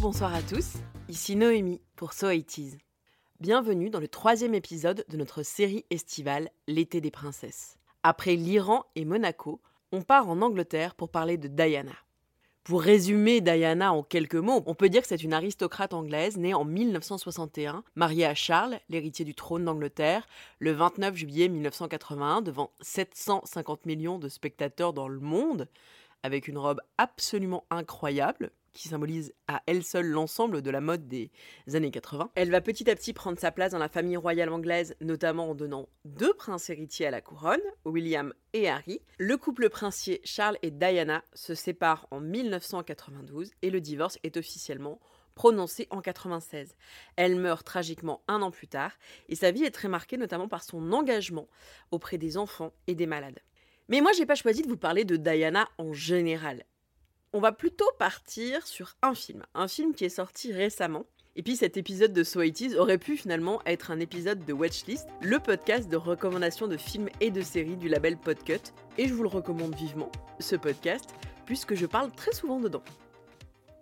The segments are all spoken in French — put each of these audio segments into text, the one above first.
bonsoir à tous. Ici Noémie pour So It Bienvenue dans le troisième épisode de notre série estivale L'été des princesses. Après l'Iran et Monaco, on part en Angleterre pour parler de Diana. Pour résumer Diana en quelques mots, on peut dire que c'est une aristocrate anglaise née en 1961, mariée à Charles, l'héritier du trône d'Angleterre, le 29 juillet 1981 devant 750 millions de spectateurs dans le monde, avec une robe absolument incroyable, qui symbolise à elle seule l'ensemble de la mode des années 80. Elle va petit à petit prendre sa place dans la famille royale anglaise, notamment en donnant deux princes héritiers à la couronne, William et Harry. Le couple princier Charles et Diana se séparent en 1992 et le divorce est officiellement prononcé en 96. Elle meurt tragiquement un an plus tard et sa vie est très marquée notamment par son engagement auprès des enfants et des malades. Mais moi, j'ai pas choisi de vous parler de Diana en général on va plutôt partir sur un film, un film qui est sorti récemment. Et puis cet épisode de So aurait pu finalement être un épisode de Watchlist, le podcast de recommandation de films et de séries du label Podcut. Et je vous le recommande vivement, ce podcast, puisque je parle très souvent dedans.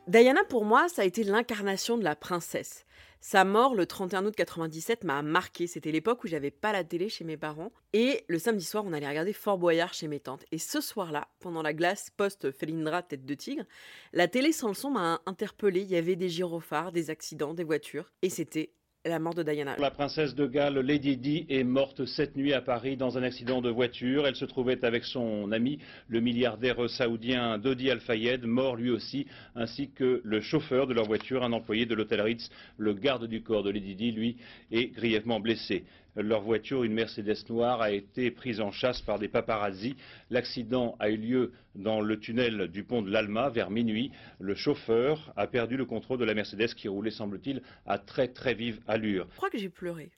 Diana, pour moi, ça a été l'incarnation de la princesse. Sa mort le 31 août 97 m'a marqué. C'était l'époque où j'avais pas la télé chez mes parents. Et le samedi soir, on allait regarder Fort Boyard chez mes tantes. Et ce soir-là, pendant la glace post-Felindra tête de tigre, la télé sans le son m'a interpellé. Il y avait des gyrophares, des accidents, des voitures. Et c'était la princesse de Galles, Lady Di, est morte cette nuit à Paris dans un accident de voiture. Elle se trouvait avec son ami, le milliardaire saoudien Dodi Al-Fayed, mort lui aussi, ainsi que le chauffeur de leur voiture, un employé de l'hôtel Ritz. Le garde du corps de Lady Di, lui, est grièvement blessé leur voiture, une Mercedes noire, a été prise en chasse par des paparazzis. L'accident a eu lieu dans le tunnel du pont de l'Alma vers minuit. Le chauffeur a perdu le contrôle de la Mercedes qui roulait, semble-t-il, à très très vive allure. Je crois que j'ai pleuré.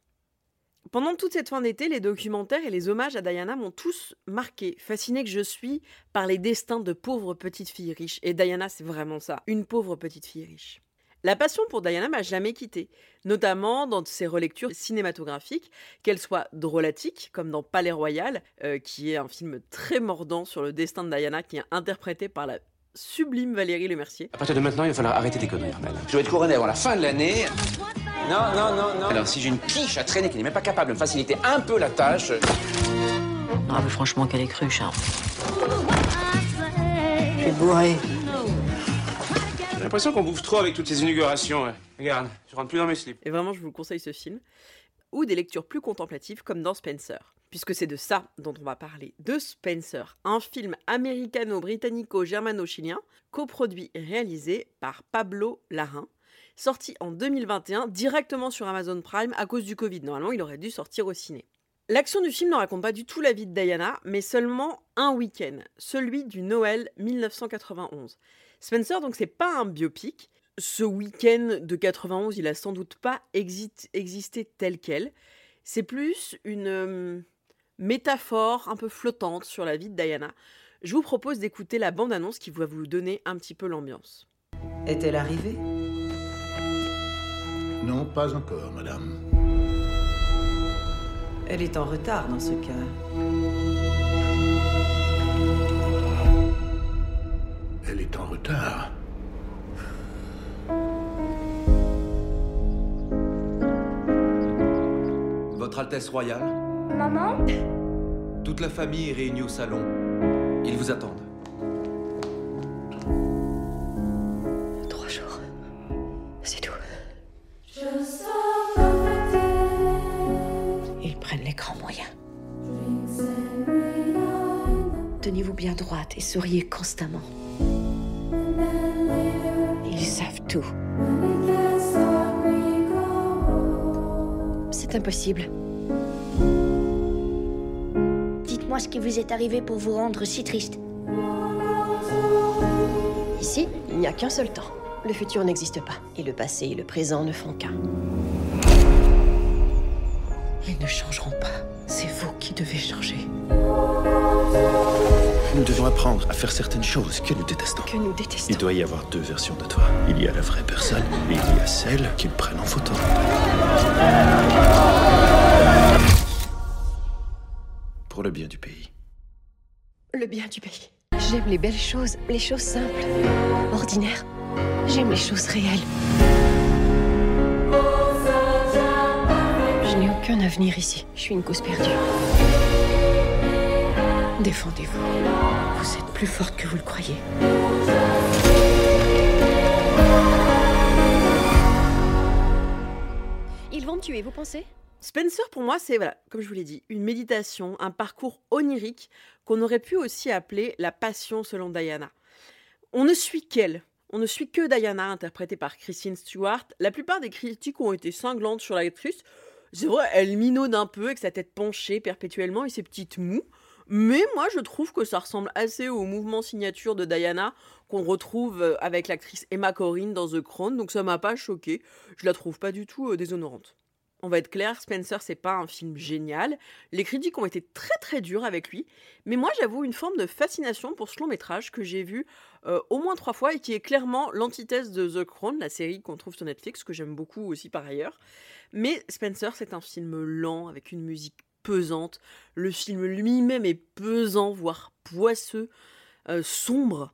Pendant toute cette fin d'été, les documentaires et les hommages à Diana m'ont tous marqué, fasciné que je suis par les destins de pauvres petites filles riches. Et Diana, c'est vraiment ça, une pauvre petite fille riche. La passion pour Diana m'a jamais quitté, notamment dans ses relectures cinématographiques, qu'elles soient drôlatiques, comme dans Palais Royal, euh, qui est un film très mordant sur le destin de Diana, qui est interprété par la sublime Valérie Lemercier. À partir de maintenant, il va falloir arrêter tes conneries, Armel. Je dois être couronné avant la fin de l'année. Non, non, non, non. Alors, si j'ai une quiche à traîner qui n'est même pas capable de me faciliter un peu la tâche. Ah, mais franchement, qu'elle est crue, Charles. Je suis bourré. J'ai l'impression qu'on bouffe trop avec toutes ces inaugurations. Regarde, je rentre plus dans mes slips. Et vraiment, je vous conseille ce film. Ou des lectures plus contemplatives comme dans Spencer. Puisque c'est de ça dont on va parler. De Spencer, un film américano-britannico-germano-chilien, coproduit et réalisé par Pablo Larrain, sorti en 2021 directement sur Amazon Prime à cause du Covid. Normalement, il aurait dû sortir au ciné. L'action du film ne raconte pas du tout la vie de Diana, mais seulement un week-end, celui du Noël 1991. Spencer, donc, c'est pas un biopic. Ce week-end de 91, il a sans doute pas existé tel quel. C'est plus une euh, métaphore un peu flottante sur la vie de Diana. Je vous propose d'écouter la bande-annonce qui va vous donner un petit peu l'ambiance. Est-elle arrivée? Non, pas encore, madame. Elle est en retard dans ce cas. Elle est en retard. Votre Altesse Royale Maman Toute la famille est réunie au salon. Ils vous attendent. Trois jours. C'est tout. Ils prennent l'écran moyen. Tenez-vous bien droite et souriez constamment. Tout. C'est impossible. Dites-moi ce qui vous est arrivé pour vous rendre si triste. Ici, il n'y a qu'un seul temps. Le futur n'existe pas. Et le passé et le présent ne font qu'un. Ils ne changeront pas. C'est vous qui devez changer. Nous devons apprendre à faire certaines choses que nous détestons. Que nous détestons. Il doit y avoir deux versions de toi. Il y a la vraie personne et il y a celle qu'ils prennent en photo. Pour le bien du pays. Le bien du pays. J'aime les belles choses, les choses simples, ordinaires. J'aime les choses réelles. Je n'ai aucun avenir ici. Je suis une cause perdue. Défendez-vous. Vous êtes plus forte que vous le croyez. Ils vont me tuer, vous pensez? Spencer, pour moi, c'est, voilà, comme je vous l'ai dit, une méditation, un parcours onirique qu'on aurait pu aussi appeler la passion selon Diana. On ne suit qu'elle. On ne suit que Diana, interprétée par Christine Stewart. La plupart des critiques ont été cinglantes sur l'actrice. C'est vrai, elle minaude un peu avec sa tête penchée perpétuellement et ses petites moues. Mais moi, je trouve que ça ressemble assez au mouvement signature de Diana qu'on retrouve euh, avec l'actrice Emma Corrin dans The Crown, donc ça m'a pas choqué. Je la trouve pas du tout euh, déshonorante. On va être clair, Spencer, c'est pas un film génial. Les critiques ont été très très dures avec lui, mais moi j'avoue une forme de fascination pour ce long métrage que j'ai vu euh, au moins trois fois et qui est clairement l'antithèse de The Crown, la série qu'on trouve sur Netflix, que j'aime beaucoup aussi par ailleurs. Mais Spencer, c'est un film lent avec une musique Le film lui-même est pesant, voire poisseux, euh, sombre.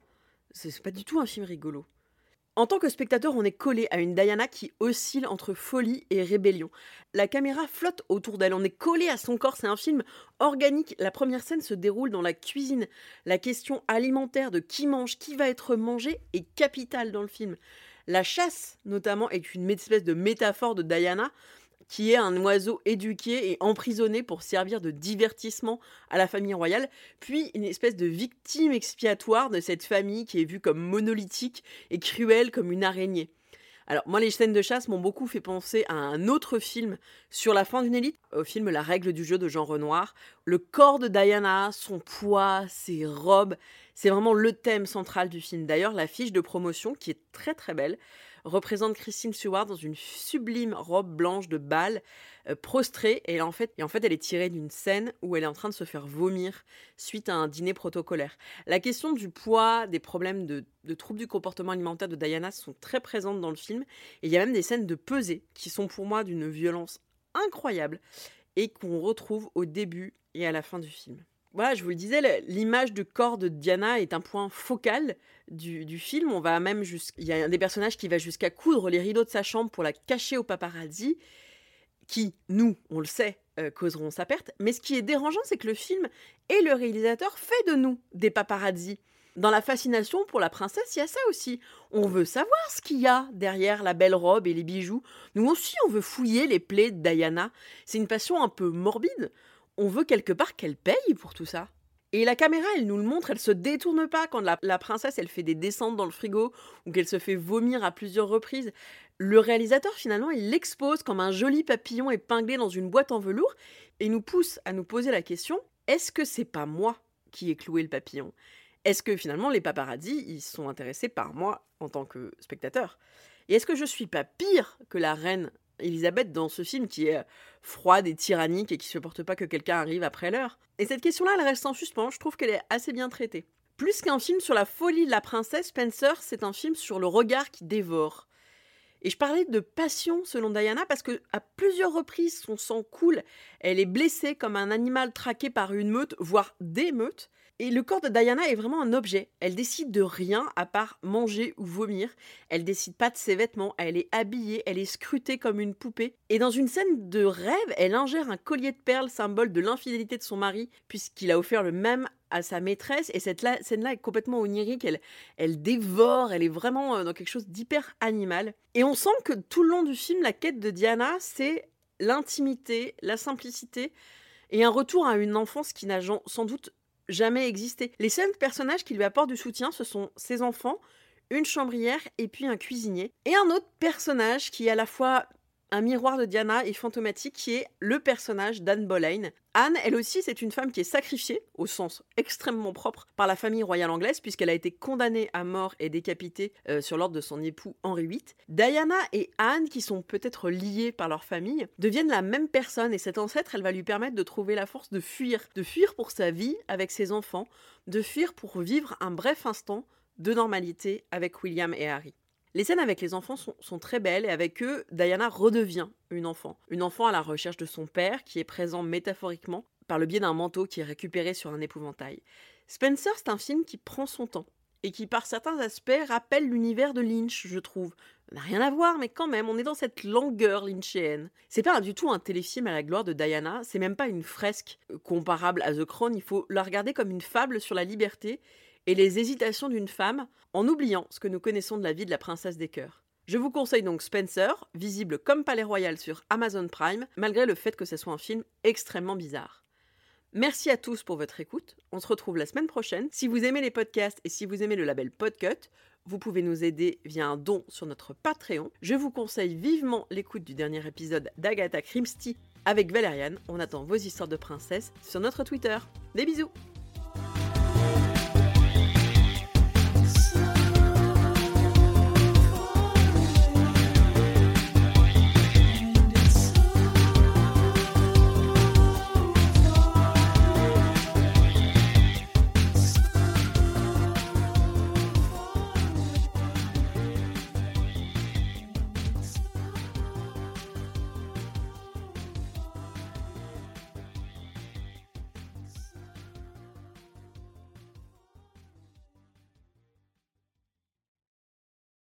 C'est pas du tout un film rigolo. En tant que spectateur, on est collé à une Diana qui oscille entre folie et rébellion. La caméra flotte autour d'elle, on est collé à son corps, c'est un film organique. La première scène se déroule dans la cuisine. La question alimentaire de qui mange, qui va être mangé est capitale dans le film. La chasse, notamment, est une espèce de métaphore de Diana qui est un oiseau éduqué et emprisonné pour servir de divertissement à la famille royale, puis une espèce de victime expiatoire de cette famille qui est vue comme monolithique et cruelle comme une araignée. Alors moi les scènes de chasse m'ont beaucoup fait penser à un autre film sur la fin d'une élite, au film La règle du jeu de Jean Renoir. Le corps de Diana, son poids, ses robes, c'est vraiment le thème central du film. D'ailleurs l'affiche de promotion qui est très très belle représente Christine Stewart dans une sublime robe blanche de bal, euh, prostrée, et en, fait, et en fait elle est tirée d'une scène où elle est en train de se faire vomir suite à un dîner protocolaire. La question du poids, des problèmes de, de troubles du comportement alimentaire de Diana sont très présentes dans le film, et il y a même des scènes de pesée qui sont pour moi d'une violence incroyable et qu'on retrouve au début et à la fin du film voilà, je vous le disais, l'image de corps de Diana est un point focal du, film. On va même il y a un des personnages qui va jusqu'à coudre les rideaux de sa chambre pour la cacher au paparazzi, qui, nous, on le sait, euh, causeront sa perte. Mais ce qui est dérangeant, c'est que le film et le réalisateur fait de nous des paparazzi. Dans la fascination pour la princesse, il y a ça aussi. On veut savoir ce qu'il y a derrière la belle robe et les bijoux. Nous aussi, on veut fouiller les plaies de Diana. C'est une passion un peu morbide on veut quelque part qu'elle paye pour tout ça. Et la caméra, elle nous le montre, elle se détourne pas quand la, princesse, elle fait des descentes dans le frigo ou qu'elle se fait vomir à plusieurs reprises. Le réalisateur, finalement, il l'expose comme un joli papillon épinglé dans une boîte en velours et nous pousse à nous poser la question est-ce que c'est pas moi qui ai cloué le papillon? Est-ce que finalement les paparazzi, ils sont intéressés par moi en tant que spectateur? Et est-ce que je suis pas pire que la reine Elisabeth dans ce film qui est froide et tyrannique et qui supporte pas que quelqu'un arrive après l'heure. Et cette question-là, elle reste en suspens, je trouve qu'elle est assez bien traitée. Plus qu'un film sur la folie de la princesse, Spencer, c'est un film sur le regard qui dévore. Et je parlais de passion selon Diana parce que à plusieurs reprises son sang coule, elle est blessée comme un animal traqué par une meute, voire des meutes. Et le corps de Diana est vraiment un objet. Elle décide de rien à part manger ou vomir. Elle décide pas de ses vêtements. Elle est habillée, elle est scrutée comme une poupée. Et dans une scène de rêve, elle ingère un collier de perles, symbole de l'infidélité de son mari, puisqu'il a offert le même à sa maîtresse. Et cette scène-là est complètement onirique. Elle, dévore, elle est vraiment euh, dans quelque chose d'hyper animal. Et on sent que tout le long du film, la quête de Diana, c'est l'intimité, la simplicité et un retour à une enfance qui n'a sans doute jamais existé. Les seuls personnages qui lui apportent du soutien, ce sont ses enfants, une chambrière et puis un cuisinier. Et un autre personnage qui est à la fois un miroir de Diana et fantomatique qui est le personnage d'Anne Boleyn. Anne, elle aussi, c'est une femme qui est sacrifiée, au sens extrêmement propre, par la famille royale anglaise, puisqu'elle a été condamnée à mort et décapitée euh, sur l'ordre de son époux Henri VIII. Diana et Anne, qui sont peut-être liées par leur famille, deviennent la même personne, et cette ancêtre, elle va lui permettre de trouver la force de fuir, de fuir pour sa vie avec ses enfants, de fuir pour vivre un bref instant de normalité avec William et Harry. Les scènes avec les enfants sont, très belles et avec eux, Diana redevient une enfant. Une enfant à la recherche de son père qui est présent métaphoriquement par le biais d'un manteau qui est récupéré sur un épouvantail. Spencer, c'est un film qui prend son temps. et qui par certains aspects rappelle l'univers de Lynch, je trouve. N'a rien à voir, mais quand même, on est dans cette langueur lynchéenne. C'est pas du tout un téléfilm à la gloire de Diana, c'est même pas une fresque comparable à The Crown, il faut la regarder comme une fable sur la liberté et les hésitations d'une femme, en oubliant ce que nous connaissons de la vie de la princesse des cœurs. Je vous conseille donc Spencer, visible comme Palais Royal sur Amazon Prime, malgré le fait que ce soit un film extrêmement bizarre. Merci à tous pour votre écoute. On se retrouve la semaine prochaine. Si vous aimez les podcasts et si vous aimez le label Podcut, vous pouvez nous aider via un don sur notre Patreon. Je vous conseille vivement l'écoute du dernier épisode d'Agatha Christie avec Valériane. On attend vos histoires de princesses sur notre Twitter. Des bisous